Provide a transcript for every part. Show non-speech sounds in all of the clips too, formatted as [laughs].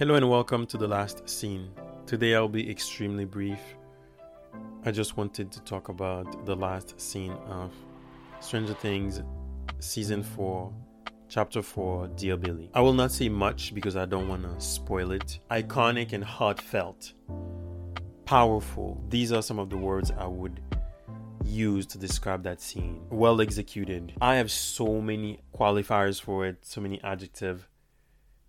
Hello and welcome to the last scene. Today I'll be extremely brief. I just wanted to talk about the last scene of Stranger Things season 4, chapter 4, Dear Billy. I will not say much because I don't want to spoil it. Iconic and heartfelt. Powerful. These are some of the words I would use to describe that scene. Well executed. I have so many qualifiers for it, so many adjectives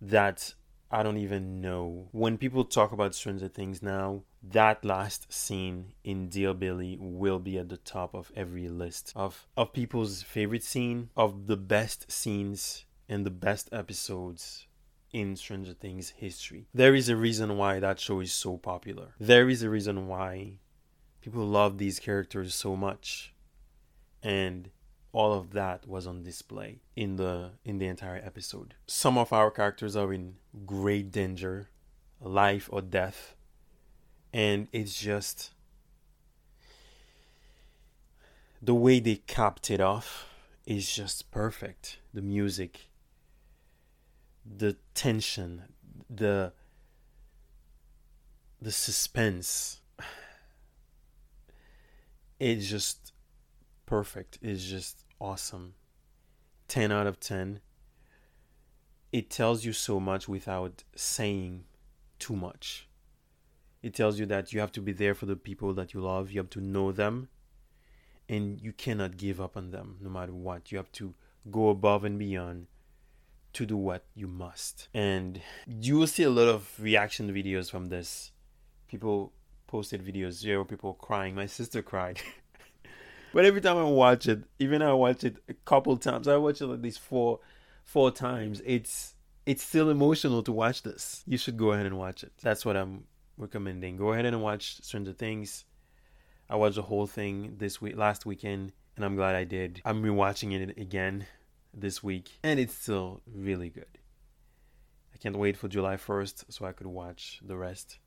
that I don't even know. When people talk about Stranger Things now, that last scene in Dear Billy will be at the top of every list of, of people's favorite scene, of the best scenes and the best episodes in Stranger Things history. There is a reason why that show is so popular. There is a reason why people love these characters so much. And all of that was on display in the in the entire episode. Some of our characters are in great danger, life or death, and it's just the way they capped it off is just perfect. The music, the tension, the the suspense. [sighs] It's just perfect. is just awesome. 10 out of 10. It tells you so much without saying too much. It tells you that you have to be there for the people that you love, you have to know them, and you cannot give up on them no matter what. You have to go above and beyond to do what you must. And you will see a lot of reaction videos from this. People posted videos, were people crying. My sister cried. [laughs] but every time I watch it, even I watch it a couple times, I watch it at least four four times. It's it's still emotional to watch this. You should go ahead and watch it. That's what I'm recommending. Go ahead and watch Stranger Things. I watched the whole thing this week, last weekend, and I'm glad I did. I'm rewatching it again this week, and it's still really good. I can't wait for July 1st so I could watch the rest.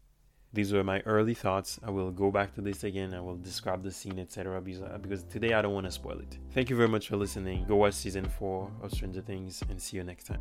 These were my early thoughts. I will go back to this again. I will describe the scene, etc. Because, uh, because today I don't want to spoil it. Thank you very much for listening. Go watch season four of Stranger Things and see you next time.